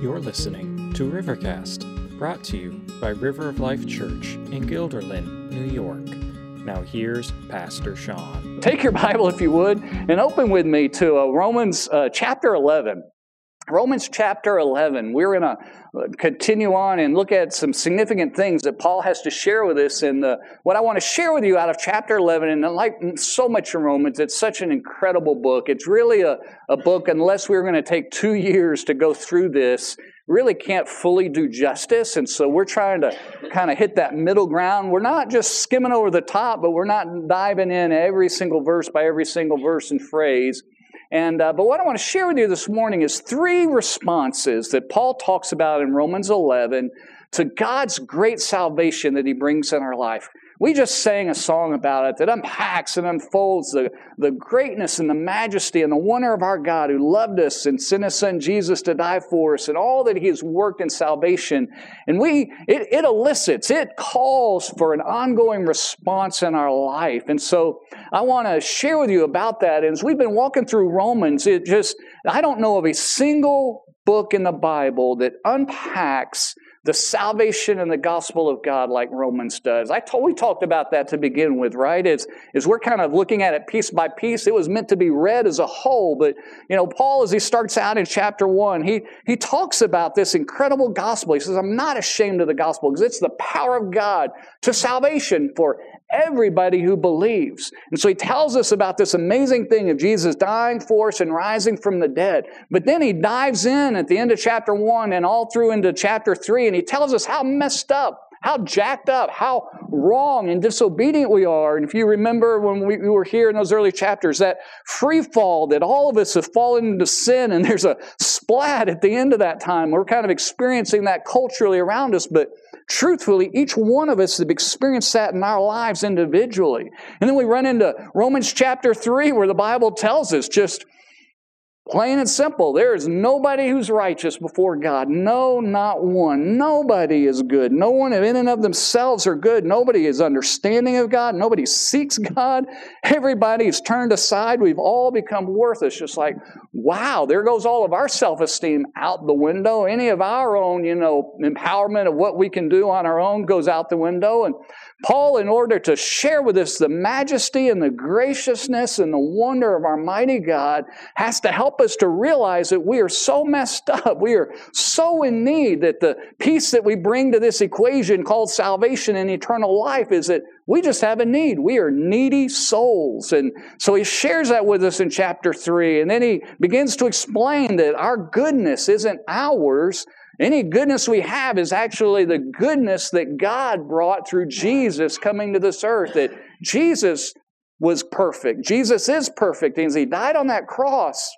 You're listening to Rivercast, brought to you by River of Life Church in Guilderland, New York. Now, here's Pastor Sean. Take your Bible, if you would, and open with me to uh, Romans uh, chapter 11. Romans chapter 11. We're going to continue on and look at some significant things that Paul has to share with us. And uh, what I want to share with you out of chapter 11, and like so much in Romans, it's such an incredible book. It's really a, a book, unless we are going to take two years to go through this, really can't fully do justice. And so we're trying to kind of hit that middle ground. We're not just skimming over the top, but we're not diving in every single verse by every single verse and phrase. And, uh, but what I want to share with you this morning is three responses that Paul talks about in Romans 11 to God's great salvation that he brings in our life. We just sang a song about it that unpacks and unfolds the, the greatness and the majesty and the wonder of our God who loved us and sent his son Jesus to die for us and all that he has worked in salvation. And we, it, it elicits, it calls for an ongoing response in our life. And so I want to share with you about that. And as we've been walking through Romans, it just, I don't know of a single book in the Bible that unpacks the salvation and the gospel of God like Romans does. I told, we talked about that to begin with, right? As, as we're kind of looking at it piece by piece, it was meant to be read as a whole. But, you know, Paul, as he starts out in chapter one, he, he talks about this incredible gospel. He says, I'm not ashamed of the gospel because it's the power of God to salvation for everybody who believes. And so he tells us about this amazing thing of Jesus dying for us and rising from the dead. But then he dives in at the end of chapter one and all through into chapter three, and he tells us how messed up how jacked up, how wrong and disobedient we are. And if you remember when we, were here in those early chapters, that free fall that all of us have fallen into sin, and there's a splat at the end of that time. We're kind of experiencing that culturally around us, but truthfully, each one of us have experienced that in our lives individually. And then we run into Romans chapter 3, where the Bible tells us just Plain and simple. There is nobody who's righteous before God. No, not one. Nobody is good. No one in and of themselves are good. Nobody is understanding of God. Nobody seeks God. Everybody is turned aside. We've all become worthless. Just like, wow, there goes all of our self esteem out the window. Any of our own, you know, empowerment of what we can do on our own goes out the window. And Paul, in order to share with us the majesty and the graciousness and the wonder of our mighty God, has to help us to realize that we are so messed up. We are so in need that the piece that we bring to this equation called salvation and eternal life is that we just have a need. We are needy souls. And so he shares that with us in chapter 3. And then he begins to explain that our goodness isn't ours, any goodness we have is actually the goodness that God brought through Jesus coming to this earth. That Jesus was perfect. Jesus is perfect. And He died on that cross,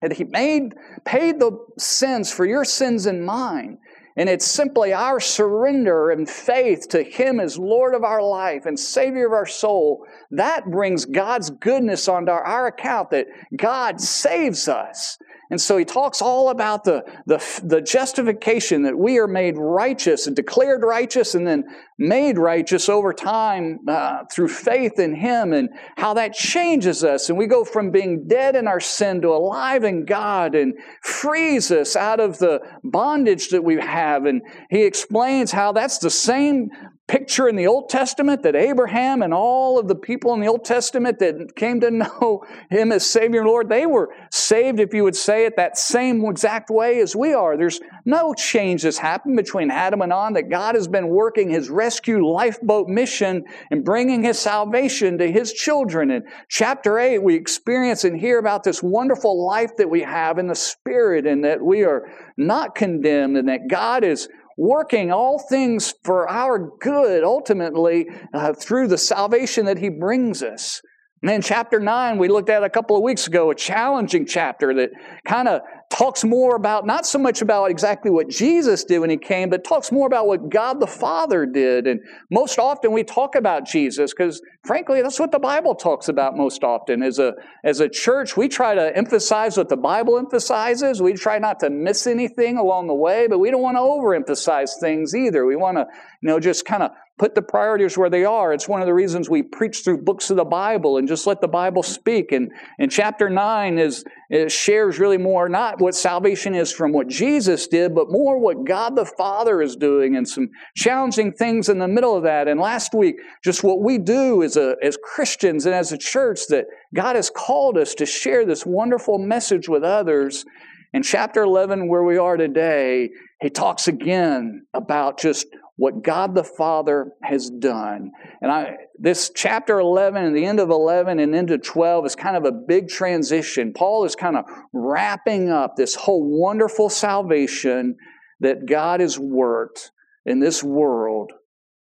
and He made, paid the sins for your sins and mine. And it's simply our surrender and faith to Him as Lord of our life and Savior of our soul. That brings God's goodness onto our account that God saves us. And so he talks all about the, the, the, justification that we are made righteous and declared righteous and then made righteous over time uh, through faith in him and how that changes us. And we go from being dead in our sin to alive in God and frees us out of the bondage that we have. And he explains how that's the same picture in the Old Testament that Abraham and all of the people in the Old Testament that came to know him as Savior and Lord, they were saved, if you would say it, that same exact way as we are. There's no change that's happened between Adam and On, that God has been working his rescue lifeboat mission and bringing his salvation to his children. In chapter 8, we experience and hear about this wonderful life that we have in the Spirit and that we are not condemned and that God is working all things for our good ultimately uh, through the salvation that he brings us. And then chapter 9, we looked at a couple of weeks ago, a challenging chapter that kind of talks more about, not so much about exactly what Jesus did when he came, but talks more about what God the Father did. And most often we talk about Jesus because, frankly, that's what the Bible talks about most often. As a, as a church, we try to emphasize what the Bible emphasizes. We try not to miss anything along the way, but we don't want to overemphasize things either. We want to, you know, just kind of put the priorities where they are. It's one of the reasons we preach through books of the Bible and just let the Bible speak. And, and chapter 9 is, shares really more not what salvation is from what Jesus did, but more what God the Father is doing and some challenging things in the middle of that. And last week, just what we do as, a, as Christians and as a church that God has called us to share this wonderful message with others. In chapter 11, where we are today, he talks again about just what God the Father has done. And I, this chapter 11 and the end of 11 and into 12 is kind of a big transition. Paul is kind of wrapping up this whole wonderful salvation that God has worked in this world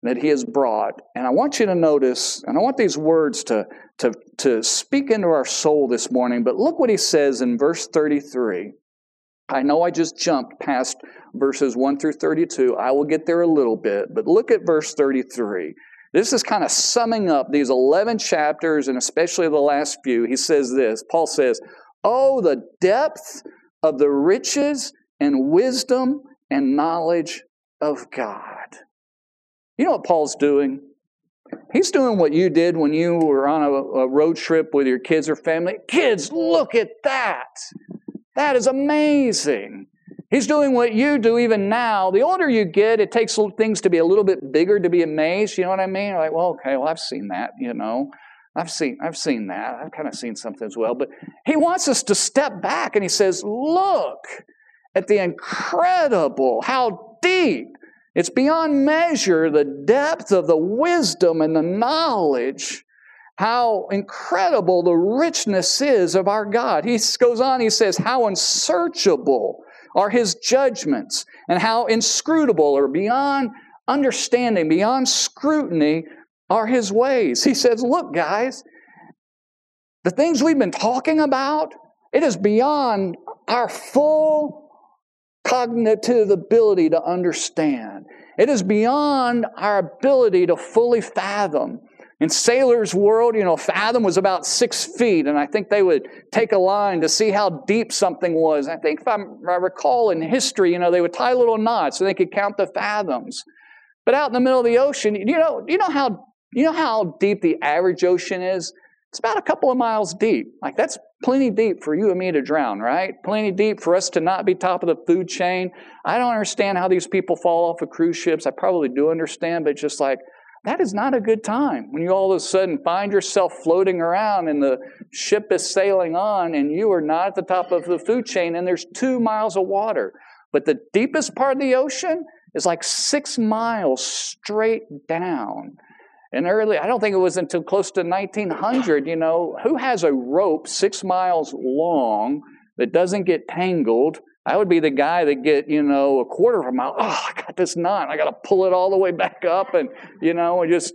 that he has brought. And I want you to notice, and I want these words to, to, to speak into our soul this morning, but look what he says in verse 33. I know I just jumped past verses 1 through 32. I will get there a little bit, but look at verse 33. This is kind of summing up these 11 chapters and especially the last few. He says this Paul says, Oh, the depth of the riches and wisdom and knowledge of God. You know what Paul's doing? He's doing what you did when you were on a, a road trip with your kids or family. Kids, look at that. That is amazing. He's doing what you do even now. The older you get, it takes things to be a little bit bigger to be amazed. You know what I mean? Like, well, okay, well, I've seen that, you know. I've seen, I've seen that. I've kind of seen something as well. But he wants us to step back and he says, look at the incredible, how deep, it's beyond measure, the depth of the wisdom and the knowledge how incredible the richness is of our God. He goes on, he says, How unsearchable are his judgments, and how inscrutable or beyond understanding, beyond scrutiny are his ways. He says, Look, guys, the things we've been talking about, it is beyond our full cognitive ability to understand. It is beyond our ability to fully fathom. In sailors' world, you know, fathom was about six feet, and I think they would take a line to see how deep something was. I think if I recall in history, you know, they would tie little knots so they could count the fathoms. But out in the middle of the ocean, you know, you know how you know how deep the average ocean is? It's about a couple of miles deep. Like that's plenty deep for you and me to drown, right? Plenty deep for us to not be top of the food chain. I don't understand how these people fall off of cruise ships. I probably do understand, but just like that is not a good time when you all of a sudden find yourself floating around and the ship is sailing on and you are not at the top of the food chain and there's two miles of water. But the deepest part of the ocean is like six miles straight down. And early, I don't think it was until close to 1900, you know, who has a rope six miles long that doesn't get tangled I would be the guy that get, you know, a quarter of a mile. Oh, I got this knot. I got to pull it all the way back up. And, you know, and just,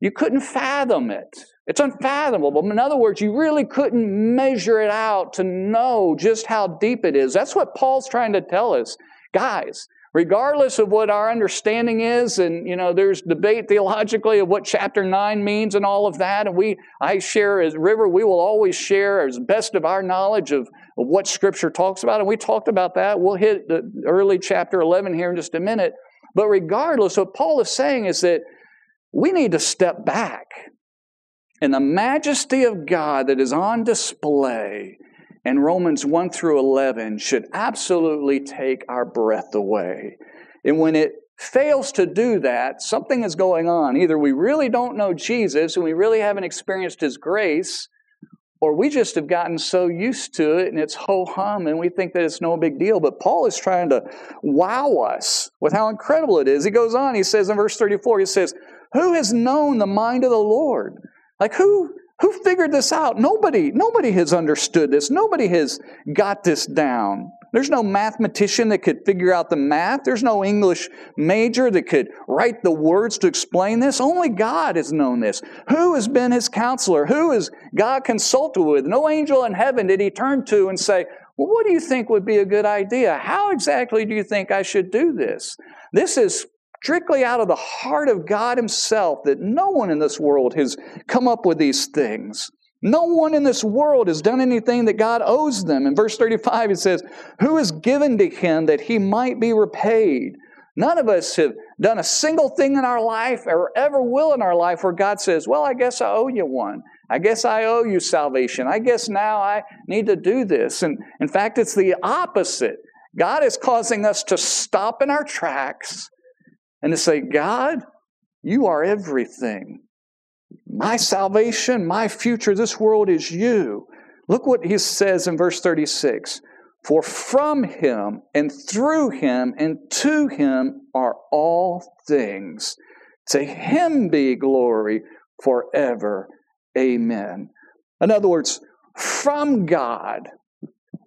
you couldn't fathom it. It's unfathomable. In other words, you really couldn't measure it out to know just how deep it is. That's what Paul's trying to tell us. Guys, regardless of what our understanding is and you know there's debate theologically of what chapter 9 means and all of that and we i share as river we will always share as best of our knowledge of of what Scripture talks about, and we talked about that. We'll hit the early chapter 11 here in just a minute. But regardless, what Paul is saying is that we need to step back. And the majesty of God that is on display in Romans 1 through 11 should absolutely take our breath away. And when it fails to do that, something is going on. Either we really don't know Jesus and we really haven't experienced His grace, or we just have gotten so used to it and it's ho hum and we think that it's no big deal. But Paul is trying to wow us with how incredible it is. He goes on, he says in verse 34, he says, Who has known the mind of the Lord? Like who who figured this out? Nobody, nobody has understood this. Nobody has got this down. There's no mathematician that could figure out the math. There's no English major that could write the words to explain this. Only God has known this. Who has been his counselor? Who has God consulted with? No angel in heaven did he turn to and say, Well, what do you think would be a good idea? How exactly do you think I should do this? This is strictly out of the heart of God Himself that no one in this world has come up with these things. No one in this world has done anything that God owes them. In verse 35, it says, Who is given to him that he might be repaid? None of us have done a single thing in our life or ever will in our life where God says, Well, I guess I owe you one. I guess I owe you salvation. I guess now I need to do this. And in fact, it's the opposite. God is causing us to stop in our tracks and to say, God, you are everything. My salvation, my future, this world is you. Look what he says in verse 36 For from him and through him and to him are all things. To him be glory forever. Amen. In other words, from God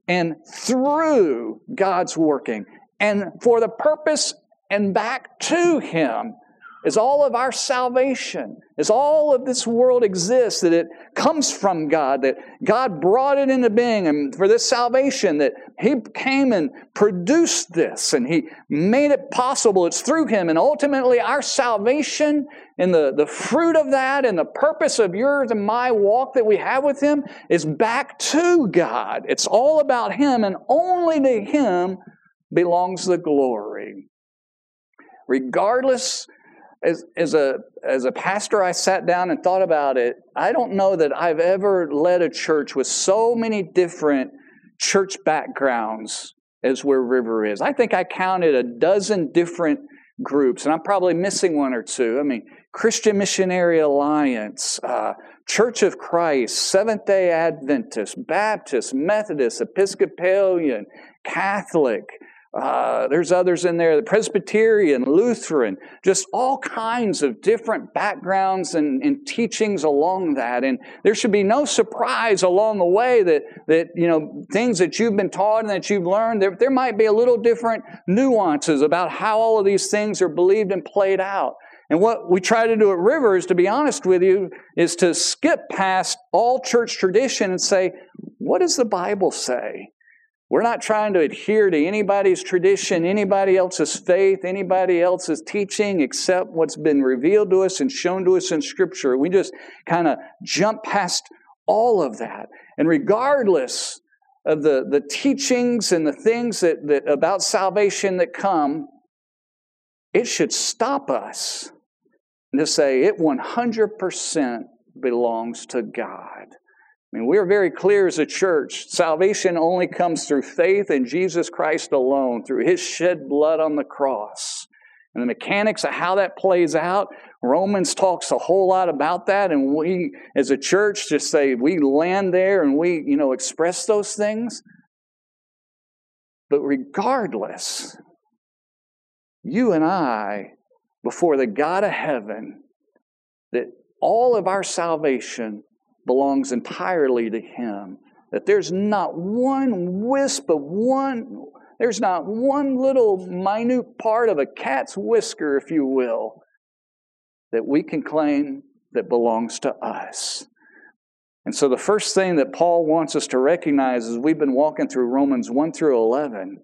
and through God's working and for the purpose and back to Him is all of our salvation, is all of this world exists, that it comes from God, that God brought it into being, and for this salvation, that He came and produced this, and He made it possible. It's through Him, and ultimately our salvation and the, the fruit of that and the purpose of yours and my walk that we have with Him is back to God. It's all about Him, and only to Him belongs the glory. Regardless as, as, a, as a pastor, I sat down and thought about it. I don't know that I've ever led a church with so many different church backgrounds as where River is. I think I counted a dozen different groups, and I'm probably missing one or two. I mean, Christian Missionary Alliance, uh, Church of Christ, Seventh day Adventist, Baptist, Methodist, Episcopalian, Catholic, uh, there's others in there, the Presbyterian, Lutheran, just all kinds of different backgrounds and, and, teachings along that. And there should be no surprise along the way that, that, you know, things that you've been taught and that you've learned, there, there might be a little different nuances about how all of these things are believed and played out. And what we try to do at River is, to be honest with you, is to skip past all church tradition and say, what does the Bible say? We're not trying to adhere to anybody's tradition, anybody else's faith, anybody else's teaching, except what's been revealed to us and shown to us in Scripture. We just kind of jump past all of that. And regardless of the, the teachings and the things that, that about salvation that come, it should stop us to say it 100% belongs to God. I mean, we're very clear as a church. Salvation only comes through faith in Jesus Christ alone, through His shed blood on the cross. And the mechanics of how that plays out, Romans talks a whole lot about that. And we, as a church, just say we land there and we, you know, express those things. But regardless, you and I, before the God of heaven, that all of our salvation belongs entirely to Him. That there's not one wisp of one, there's not one little minute part of a cat's whisker, if you will, that we can claim that belongs to us. And so the first thing that Paul wants us to recognize as we've been walking through Romans 1 through 11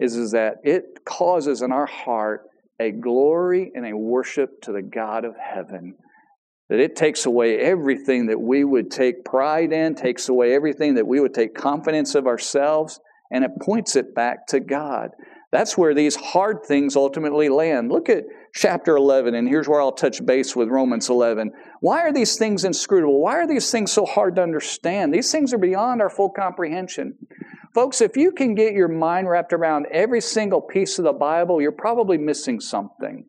is, is that it causes in our heart a glory and a worship to the God of heaven that it takes away everything that we would take pride in, takes away everything that we would take confidence of ourselves, and it points it back to God. That's where these hard things ultimately land. Look at chapter 11, and here's where I'll touch base with Romans 11. Why are these things inscrutable? Why are these things so hard to understand? These things are beyond our full comprehension. Folks, if you can get your mind wrapped around every single piece of the Bible, you're probably missing something.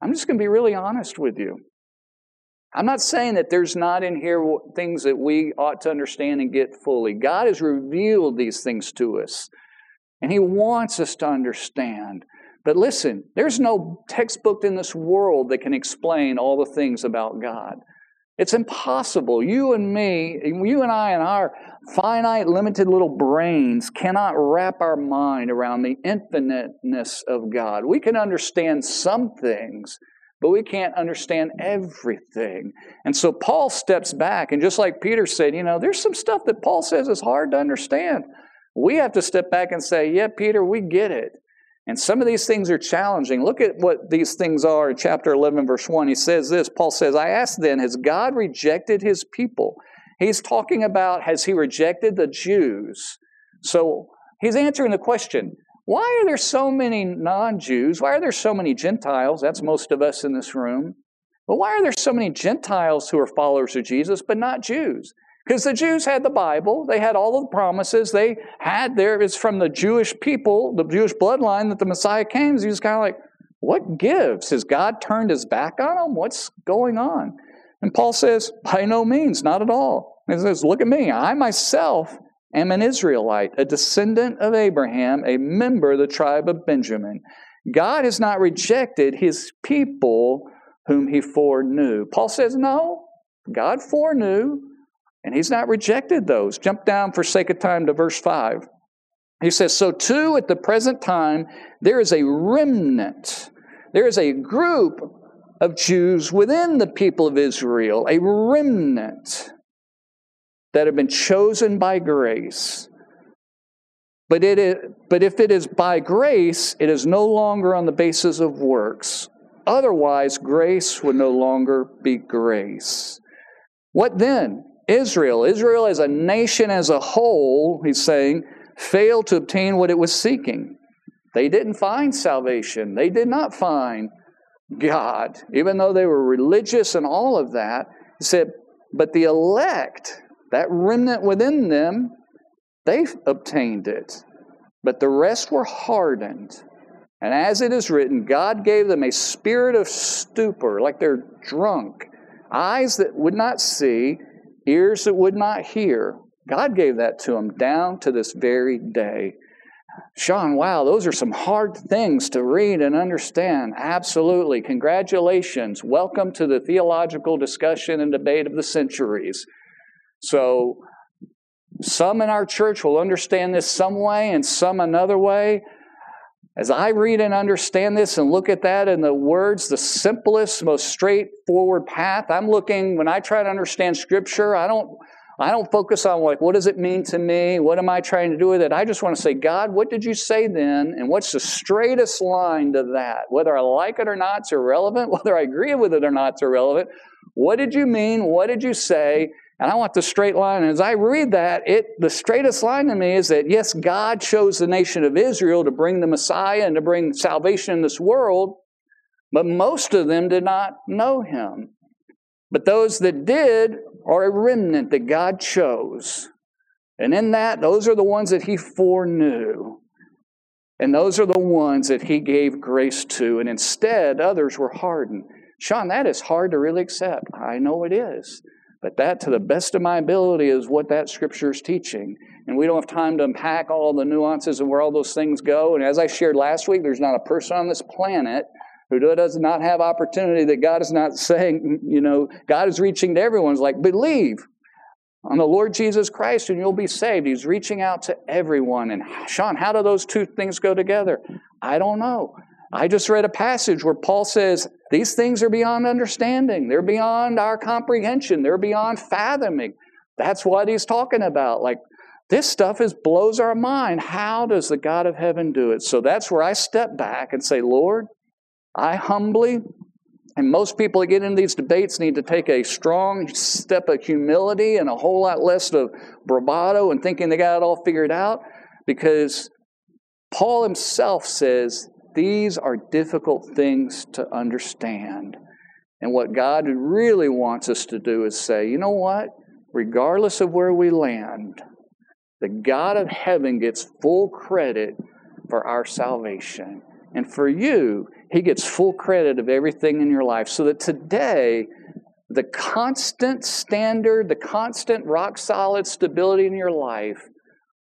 I'm just going to be really honest with you. I'm not saying that there's not in here things that we ought to understand and get fully. God has revealed these things to us, and He wants us to understand. But listen, there's no textbook in this world that can explain all the things about God. It's impossible. You and me, you and I, and our finite, limited little brains cannot wrap our mind around the infiniteness of God. We can understand some things, but we can't understand everything. And so Paul steps back, and just like Peter said, you know, there's some stuff that Paul says is hard to understand. We have to step back and say, yeah, Peter, we get it. And some of these things are challenging. Look at what these things are in chapter 11, verse 1. He says this Paul says, I ask then, has God rejected his people? He's talking about, has he rejected the Jews? So he's answering the question why are there so many non Jews? Why are there so many Gentiles? That's most of us in this room. But why are there so many Gentiles who are followers of Jesus, but not Jews? Because the Jews had the Bible, they had all the promises, they had there, it's from the Jewish people, the Jewish bloodline that the Messiah came. He was kind of like, what gives? Has God turned his back on them? What's going on? And Paul says, by no means, not at all. He says, look at me. I myself am an Israelite, a descendant of Abraham, a member of the tribe of Benjamin. God has not rejected his people whom he foreknew. Paul says, no, God foreknew, and he's not rejected those. Jump down for sake of time to verse 5. He says, So too at the present time, there is a remnant, there is a group of Jews within the people of Israel, a remnant that have been chosen by grace. But, it is, but if it is by grace, it is no longer on the basis of works. Otherwise, grace would no longer be grace. What then? Israel. Israel as a nation as a whole, he's saying, failed to obtain what it was seeking. They didn't find salvation. They did not find God, even though they were religious and all of that. He said, but the elect, that remnant within them, they obtained it. But the rest were hardened. And as it is written, God gave them a spirit of stupor, like they're drunk, eyes that would not see, ears that would not hear. God gave that to them down to this very day. Sean, wow, those are some hard things to read and understand. Absolutely. Congratulations. Welcome to the theological discussion and debate of the centuries. So, some in our church will understand this some way and some another way. As I read and understand this and look at that in the words, the simplest, most straightforward path, I'm looking, when I try to understand Scripture, I don't. I don't focus on like what does it mean to me? What am I trying to do with it? I just want to say, God, what did you say then? And what's the straightest line to that? Whether I like it or not, it's irrelevant. Whether I agree with it or not, it's irrelevant. What did you mean? What did you say? And I want the straight line. And as I read that, it the straightest line to me is that yes, God chose the nation of Israel to bring the Messiah and to bring salvation in this world, but most of them did not know him. But those that did are a remnant that God chose. And in that, those are the ones that he foreknew. And those are the ones that he gave grace to. And instead, others were hardened. Sean, that is hard to really accept. I know it is. But that, to the best of my ability, is what that scripture is teaching. And we don't have time to unpack all the nuances of where all those things go. And as I shared last week, there's not a person on this planet who does not have opportunity that God is not saying, you know, God is reaching to everyone. It's like, believe on the Lord Jesus Christ and you'll be saved. He's reaching out to everyone. And Sean, how do those two things go together? I don't know. I just read a passage where Paul says, These things are beyond understanding. They're beyond our comprehension. They're beyond fathoming. That's what he's talking about. Like, this stuff is blows our mind. How does the God of heaven do it? So that's where I step back and say, Lord, I humbly, and most people that get into these debates need to take a strong step of humility and a whole lot less of bravado and thinking they got it all figured out because Paul himself says these are difficult things to understand. And what God really wants us to do is say, you know what? Regardless of where we land, the God of heaven gets full credit for our salvation. And for you, He gets full credit of everything in your life. So that today, the constant standard, the constant rock solid stability in your life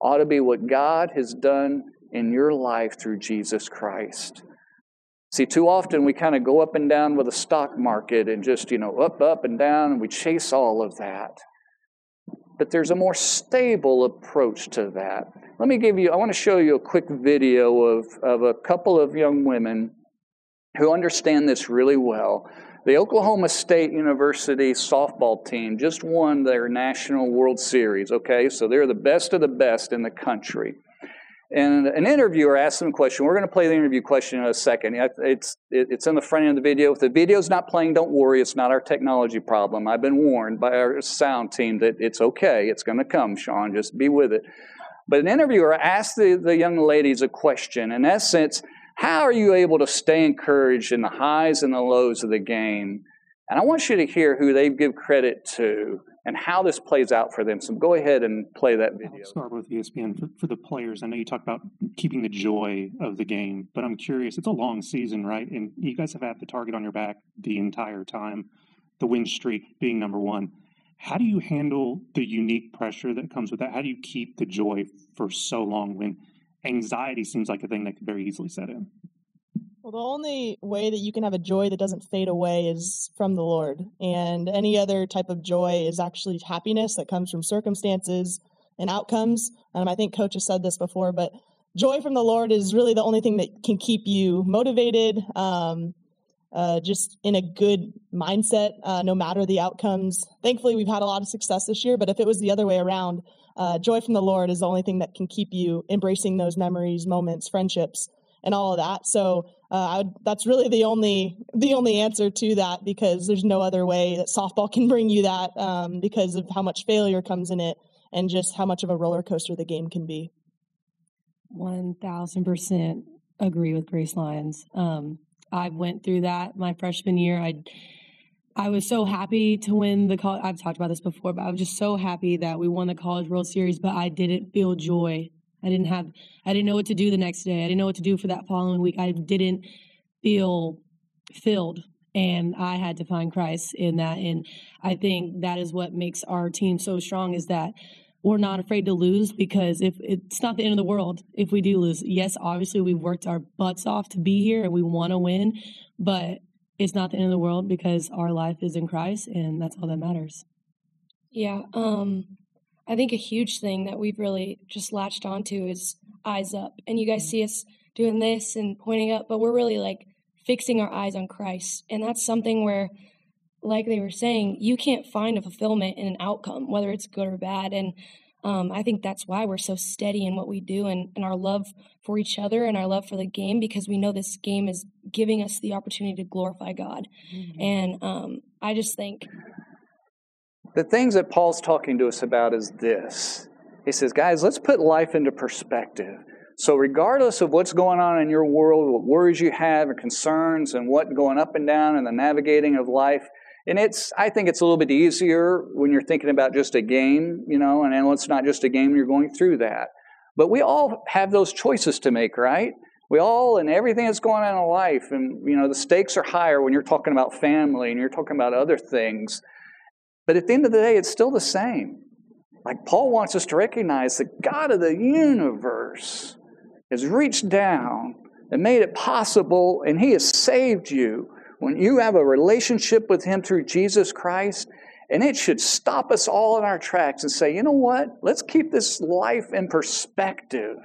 ought to be what God has done in your life through Jesus Christ. See, too often we kind of go up and down with the stock market and just, you know, up, up, and down, and we chase all of that. But there's a more stable approach to that. Let me give you, I want to show you a quick video of, of a couple of young women who understand this really well. The Oklahoma State University softball team just won their National World Series, okay? So they're the best of the best in the country. And an interviewer asked them a question. We're going to play the interview question in a second. It's, it's in the front end of the video. If the video's not playing, don't worry. It's not our technology problem. I've been warned by our sound team that it's okay. It's going to come, Sean. Just be with it. But an interviewer asked the, the young ladies a question. In essence, how are you able to stay encouraged in the highs and the lows of the game? And I want you to hear who they give credit to and how this plays out for them. So go ahead and play that video. I'll start with ESPN for, for the players. I know you talk about keeping the joy of the game, but I'm curious. It's a long season, right? And you guys have had the target on your back the entire time, the win streak being number one. How do you handle the unique pressure that comes with that? How do you keep the joy for so long when anxiety seems like a thing that could very easily set in? Well, the only way that you can have a joy that doesn't fade away is from the Lord. And any other type of joy is actually happiness that comes from circumstances and outcomes. Um, I think Coach has said this before, but joy from the Lord is really the only thing that can keep you motivated, um, uh, just in a good mindset, uh, no matter the outcomes. Thankfully, we've had a lot of success this year, but if it was the other way around, uh, joy from the Lord is the only thing that can keep you embracing those memories, moments, friendships, and all of that. So uh, would, that's really the only the only answer to that because there's no other way that softball can bring you that um, because of how much failure comes in it and just how much of a roller coaster the game can be. One thousand percent agree with Grace Lyons. Um, I went through that my freshman year. I I was so happy to win the college. I've talked about this before, but I was just so happy that we won the College World Series. But I didn't feel joy I didn't have, I didn't know what to do the next day. I didn't know what to do for that following week. I didn't feel filled. And I had to find Christ in that. And I think that is what makes our team so strong is that we're not afraid to lose because if it's not the end of the world if we do lose. Yes, obviously we've worked our butts off to be here and we want to win, but it's not the end of the world because our life is in Christ and that's all that matters. Yeah, um I think a huge thing that we've really just latched onto is eyes up. And you guys mm. see us doing this and pointing up, but we're really like fixing our eyes on Christ. And that's something where, like they were saying, you can't find a fulfillment in an outcome, whether it's good or bad. And um, I think that's why we're so steady in what we do and, and our love for each other and our love for the game because we know this game is giving us the opportunity to glorify God. Mm-hmm. And um, I just think the things that Paul's talking to us about is this. He says, guys, let's put life into perspective. So, regardless of what's going on in your world, what worries you have and concerns, and what going up and down and the navigating of life, and it's, I think it's a little bit easier when you're thinking about just a game, you know, and it's not just a game, you're going through that. But we all have those choices to make, right? We all, and everything that's going on in life, and, you know, the stakes are higher when you're talking about family and you're talking about other things. But at the end of the day, it's still the same. Like Paul wants us to recognize that God of the universe has reached down and made it possible, and He has saved you. When you have a relationship with Him through Jesus Christ, and it should stop us all in our tracks and say, you know what? Let's keep this life in perspective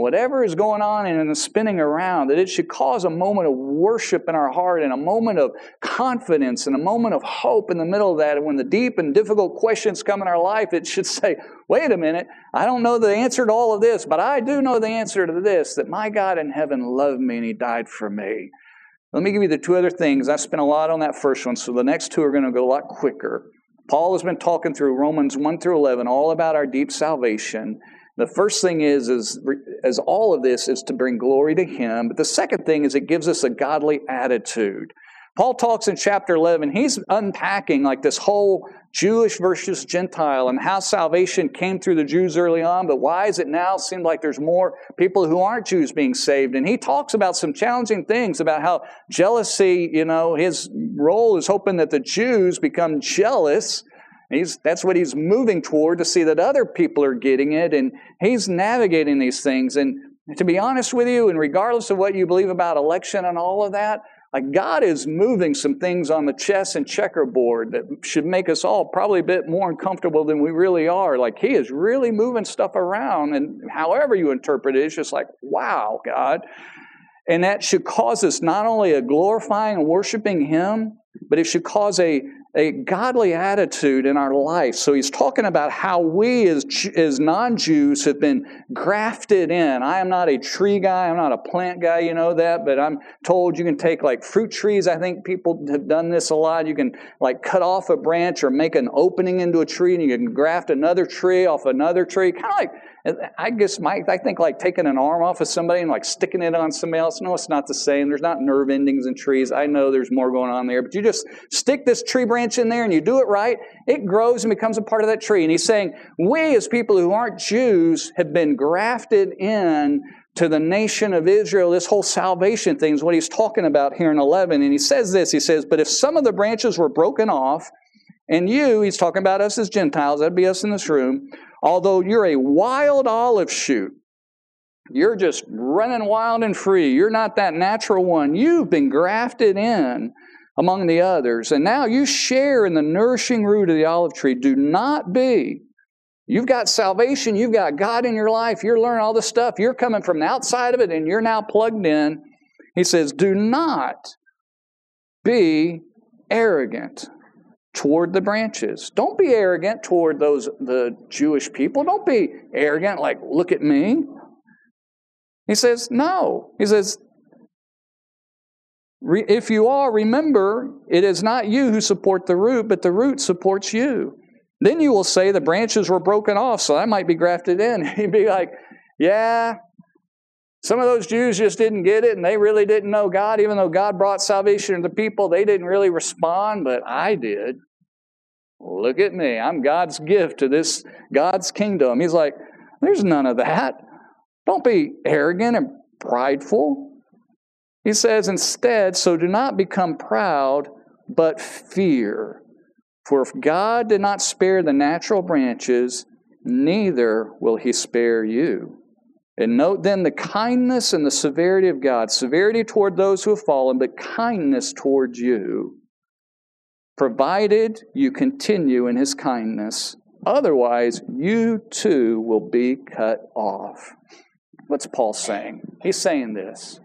whatever is going on and spinning around, that it should cause a moment of worship in our heart and a moment of confidence and a moment of hope in the middle of that. And when the deep and difficult questions come in our life, it should say, wait a minute, I don't know the answer to all of this, but I do know the answer to this that my God in heaven loved me and He died for me. Let me give you the two other things. I spent a lot on that first one, so the next two are going to go a lot quicker. Paul has been talking through Romans 1 through 11 all about our deep salvation. The first thing is, is as all of this is to bring glory to Him. But the second thing is it gives us a godly attitude. Paul talks in chapter 11, he's unpacking like this whole Jewish versus Gentile and how salvation came through the Jews early on, but why is it now seem like there's more people who aren't Jews being saved? And he talks about some challenging things about how jealousy, you know, his role is hoping that the Jews become jealous He's, that's what he's moving toward to see that other people are getting it, and he's navigating these things. And to be honest with you, and regardless of what you believe about election and all of that, like God is moving some things on the chess and checkerboard that should make us all probably a bit more uncomfortable than we really are. Like He is really moving stuff around, and however you interpret it, it's just like, wow, God. And that should cause us not only a glorifying and worshiping Him, but it should cause a a godly attitude in our life. So he's talking about how we as, as non Jews have been grafted in. I am not a tree guy, I'm not a plant guy, you know that, but I'm told you can take like fruit trees. I think people have done this a lot. You can like cut off a branch or make an opening into a tree and you can graft another tree off another tree. Kind of like I guess my, I think like taking an arm off of somebody and like sticking it on somebody else. No, it's not the same. There's not nerve endings in trees. I know there's more going on there, but you just stick this tree branch in there and you do it right, it grows and becomes a part of that tree. And he's saying, we as people who aren't Jews have been grafted in to the nation of Israel. This whole salvation thing is what he's talking about here in 11. And he says this, he says, but if some of the branches were broken off, and you, he's talking about us as Gentiles, that'd be us in this room, although you're a wild olive shoot, you're just running wild and free. You're not that natural one. You've been grafted in among the others, and now you share in the nourishing root of the olive tree. Do not be. You've got salvation, you've got God in your life, you're learning all this stuff, you're coming from the outside of it, and you're now plugged in. He says, Do not be arrogant toward the branches. Don't be arrogant toward those the Jewish people. Don't be arrogant like look at me. He says, "No." He says, if you are, remember, it is not you who support the root, but the root supports you. Then you will say the branches were broken off, so I might be grafted in. He'd be like, yeah, some of those Jews just didn't get it and they really didn't know God. Even though God brought salvation to the people, they didn't really respond, but I did. Look at me. I'm God's gift to this God's kingdom. He's like, there's none of that. Don't be arrogant and prideful. He says, instead, so do not become proud, but fear. For if God did not spare the natural branches, neither will he spare you. And note then the kindness and the severity of God severity toward those who have fallen, but kindness towards you, provided you continue in his kindness. Otherwise, you too will be cut off. What's Paul saying? He's saying this.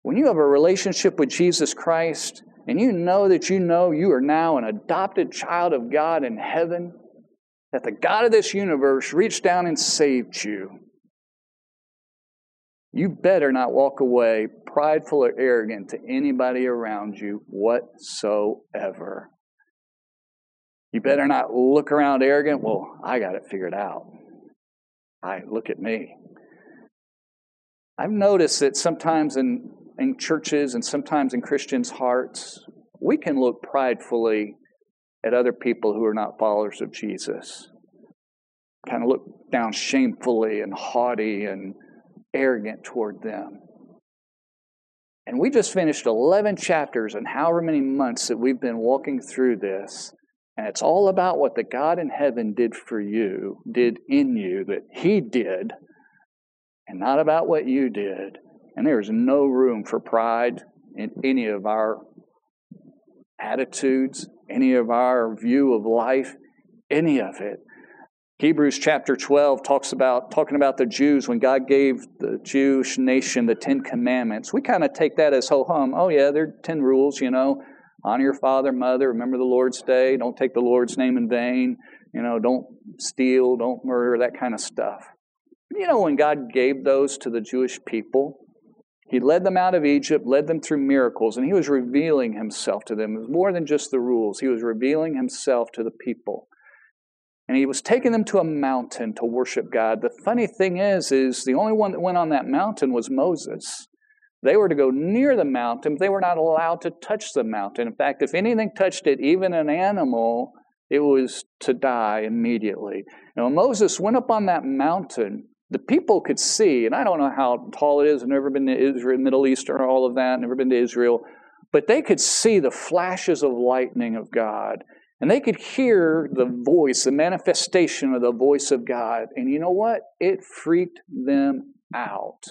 When you have a relationship with Jesus Christ and you know that you know you are now an adopted child of God in heaven, that the God of this universe reached down and saved you, you better not walk away prideful or arrogant to anybody around you whatsoever. You better not look around arrogant. Well, I got it figured out. I look at me. I've noticed that sometimes in, in churches and sometimes in Christians' hearts, we can look pridefully at other people who are not followers of Jesus. Kind of look down shamefully and haughty and arrogant toward them. And we just finished 11 chapters and however many months that we've been walking through this. And it's all about what the God in heaven did for you, did in you, that He did, and not about what you did. And there's no room for pride in any of our attitudes, any of our view of life, any of it. Hebrews chapter 12 talks about talking about the Jews when God gave the Jewish nation the 10 commandments. We kind of take that as ho hum. Oh yeah, there are 10 rules, you know. Honor your father, mother, remember the Lord's day, don't take the Lord's name in vain, you know, don't steal, don't murder, that kind of stuff. You know when God gave those to the Jewish people, he led them out of Egypt, led them through miracles, and he was revealing himself to them. It was more than just the rules. He was revealing himself to the people and he was taking them to a mountain to worship God. The funny thing is, is the only one that went on that mountain was Moses. They were to go near the mountain, but they were not allowed to touch the mountain. In fact, if anything touched it, even an animal, it was to die immediately. Now, when Moses went up on that mountain, the people could see, and I don't know how tall it is, I've never been to Israel, Middle East, or all of that, never been to Israel, but they could see the flashes of lightning of God. And they could hear the voice, the manifestation of the voice of God. And you know what? It freaked them out.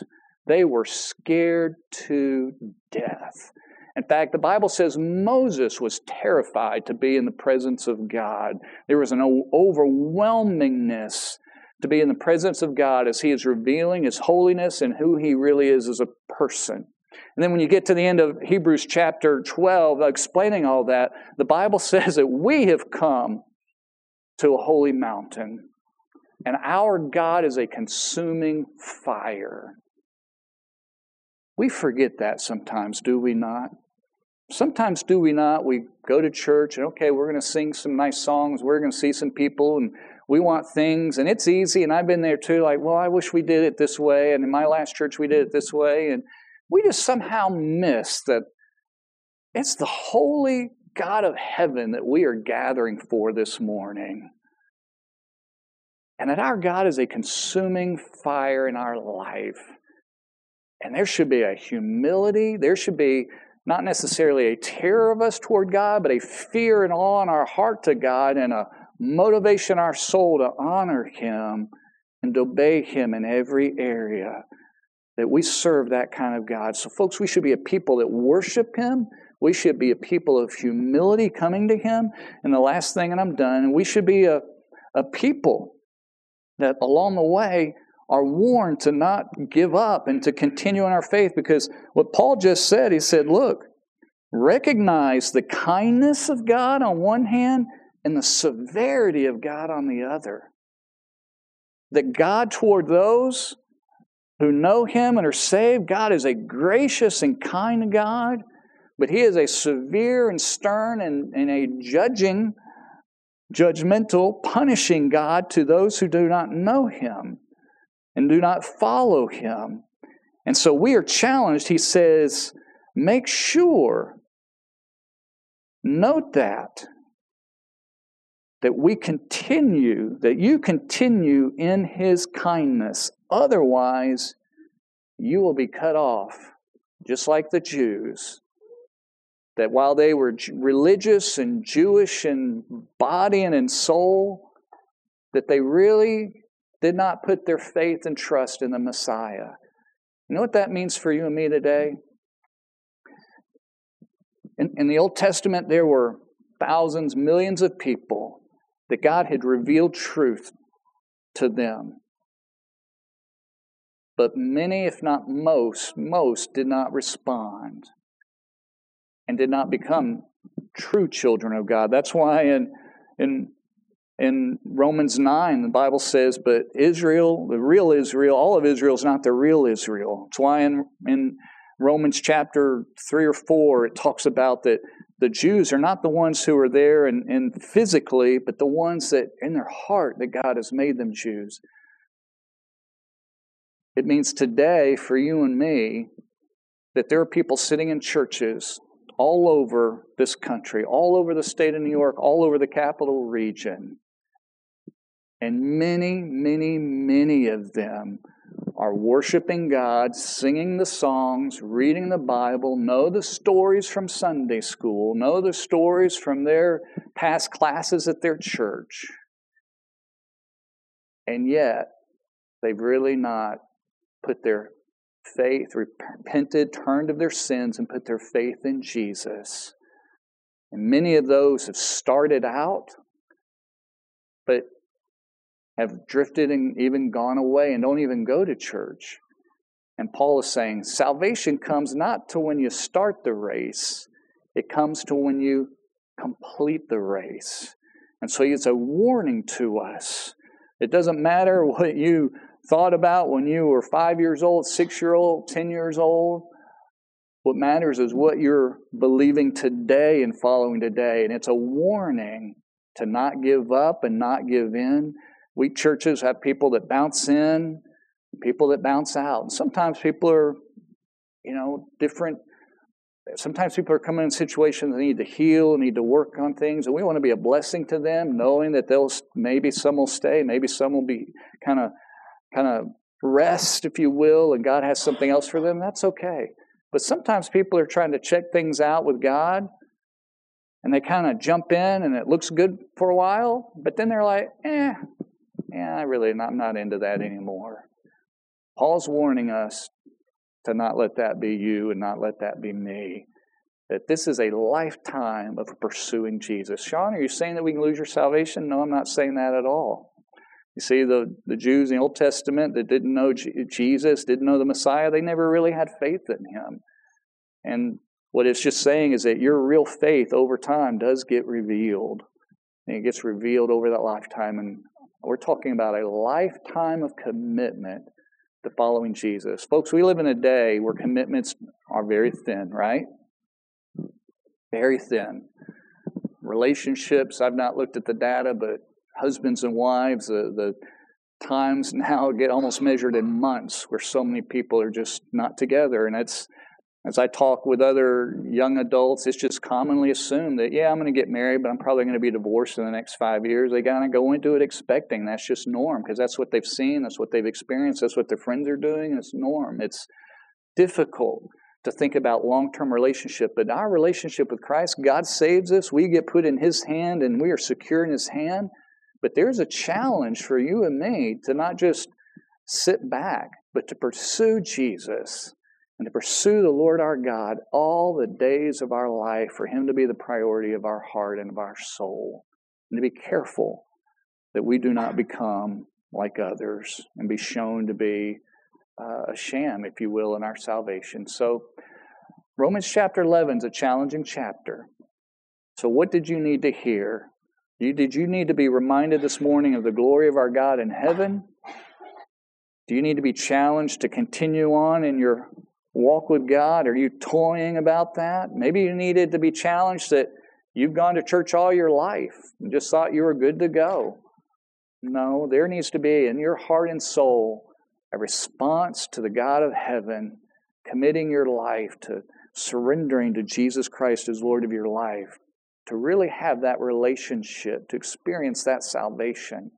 They were scared to death. In fact, the Bible says Moses was terrified to be in the presence of God. There was an overwhelmingness to be in the presence of God as He is revealing His holiness and who He really is as a person. And then when you get to the end of Hebrews chapter 12, explaining all that, the Bible says that we have come to a holy mountain, and our God is a consuming fire. We forget that sometimes, do we not? Sometimes, do we not? We go to church and, okay, we're going to sing some nice songs, we're going to see some people, and we want things, and it's easy, and I've been there too, like, well, I wish we did it this way, and in my last church we did it this way, and we just somehow miss that it's the holy God of heaven that we are gathering for this morning. And that our God is a consuming fire in our life. And there should be a humility, there should be not necessarily a terror of us toward God, but a fear and awe in our heart to God and a motivation in our soul to honor Him and obey Him in every area. That we serve that kind of God. So, folks, we should be a people that worship Him. We should be a people of humility coming to Him. And the last thing, and I'm done, we should be a, a people that along the way are warned to not give up and to continue in our faith because what Paul just said, he said, look, recognize the kindness of God on one hand and the severity of God on the other. That God toward those who know Him and are saved, God is a gracious and kind God, but He is a severe and stern and, and a judging, judgmental, punishing God to those who do not know Him and do not follow him. And so we are challenged. He says, make sure, note that, that we continue, that you continue in his kindness. Otherwise, you will be cut off, just like the Jews. That while they were religious and Jewish in body and in soul, that they really did not put their faith and trust in the Messiah. You know what that means for you and me today? In, in, the Old Testament, there were thousands, millions of people that God had revealed truth to them. But many, if not most, most did not respond and did not become true children of God. That's why in, in in Romans 9, the Bible says, but Israel, the real Israel, all of Israel is not the real Israel. It's why in, in Romans chapter 3 or 4, it talks about that the Jews are not the ones who are there and, and physically, but the ones that in their heart that God has made them Jews. It means today for you and me that there are people sitting in churches all over this country, all over the state of New York, all over the capital region and many, many, many of them are worshiping God, singing the songs, reading the Bible, know the stories from Sunday school, know the stories from their past classes at their church. And yet, they've really not put their faith, repented, turned of their sins, and put their faith in Jesus. And many of those have started out, but have drifted and even gone away and don't even go to church. And Paul is saying salvation comes not to when you start the race, it comes to when you complete the race. And so it's a warning to us. It doesn't matter what you thought about when you were five years old, six year old, ten years old. What matters is what you're believing today and following today. And it's a warning to not give up and not give in, we churches have people that bounce in, people that bounce out. And sometimes people are, you know, different. Sometimes people are coming in situations they need to heal, need to work on things, and we want to be a blessing to them, knowing that they'll maybe some will stay, maybe some will be kind of kind of rest, if you will, and God has something else for them. That's okay. But sometimes people are trying to check things out with God, and they kind of jump in, and it looks good for a while, but then they're like, eh, yeah, I really I'm not into that anymore. Paul's warning us to not let that be you and not let that be me. That this is a lifetime of pursuing Jesus. Sean, are you saying that we can lose your salvation? No, I'm not saying that at all. You see, the, the Jews in the Old Testament that didn't know Jesus, didn't know the Messiah, they never really had faith in him. And what it's just saying is that your real faith over time does get revealed. And it gets revealed over that lifetime. And we're talking about a lifetime of commitment to following Jesus. Folks, we live in a day where commitments are very thin, right? Very thin. Relationships, I've not looked at the data, but husbands and wives, the, the times now get almost measured in months where so many people are just not together. And it's, as I talk with other young adults, it's just commonly assumed that, yeah, I'm going to get married, but I'm probably going to be divorced in the next five years. They kind of go into it expecting that's just norm because that's what they've seen, that's what they've experienced, that's what their friends are doing. It's norm. It's difficult to think about long term relationship, but our relationship with Christ, God saves us, we get put in His hand, and we are secure in His hand. But there's a challenge for you and me to not just sit back, but to pursue Jesus and to pursue the Lord our God all the days of our life, for Him to be the priority of our heart and of our soul. And to be careful that we do not become like others and be shown to be uh, a sham, if you will, in our salvation. So, Romans chapter 11 is a challenging chapter. So, what did you need to hear? Did you need to be reminded this morning of the glory of our God in heaven? Do you need to be challenged to continue on in your walk with God? Are you toying about that? Maybe you needed to be challenged that you've gone to church all your life and just thought you were good to go. No, there needs to be in your heart and soul a response to the God of heaven, committing your life to surrendering to Jesus Christ as Lord of your life, to really have that relationship, to experience that salvation.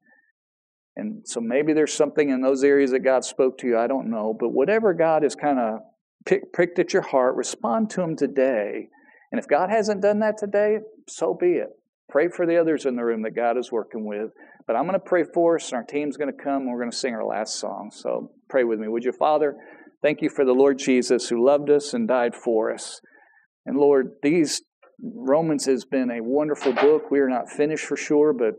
And so maybe there's something in those areas that God spoke to you, I don't know. But whatever God has kind of pick, pricked at your heart, respond to Him today. And if God hasn't done that today, so be it. Pray for the others in the room that God is working with. But I'm going to pray for us, and our team's going to come, and we're going to sing our last song. So pray with me. Would you, Father? Thank you for the Lord Jesus who loved us and died for us. And Lord, these Romans has been a wonderful book. We are not finished for sure, but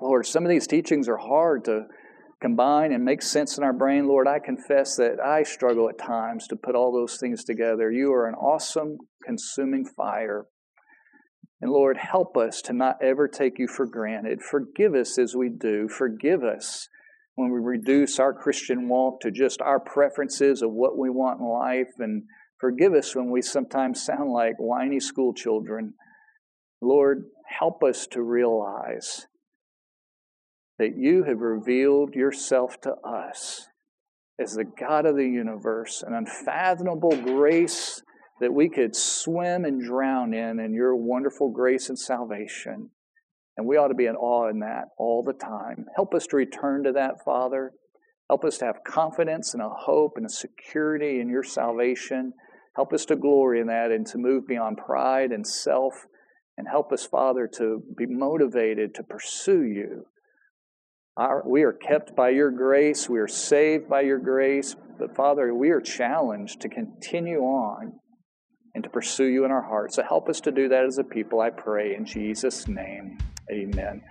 Lord, some of these teachings are hard to combine and make sense in our brain. Lord, I confess that I struggle at times to put all those things together. You are an awesome, consuming fire. And Lord, help us to not ever take you for granted. Forgive us as we do. Forgive us when we reduce our Christian walk to just our preferences of what we want in life. And forgive us when we sometimes sound like whiny school children. Lord, help us to realize that you have revealed yourself to us as the God of the universe, an unfathomable grace that we could swim and drown in, in your wonderful grace and salvation. And we ought to be in awe in that all the time. Help us to return to that, Father. Help us to have confidence and a hope and a security in your salvation. Help us to glory in that and to move beyond pride and self. And help us, Father, to be motivated to pursue you. Our, we are kept by your grace. We are saved by your grace. But, Father, we are challenged to continue on and to pursue you in our hearts. So help us to do that as a people, I pray, in Jesus' name. Amen.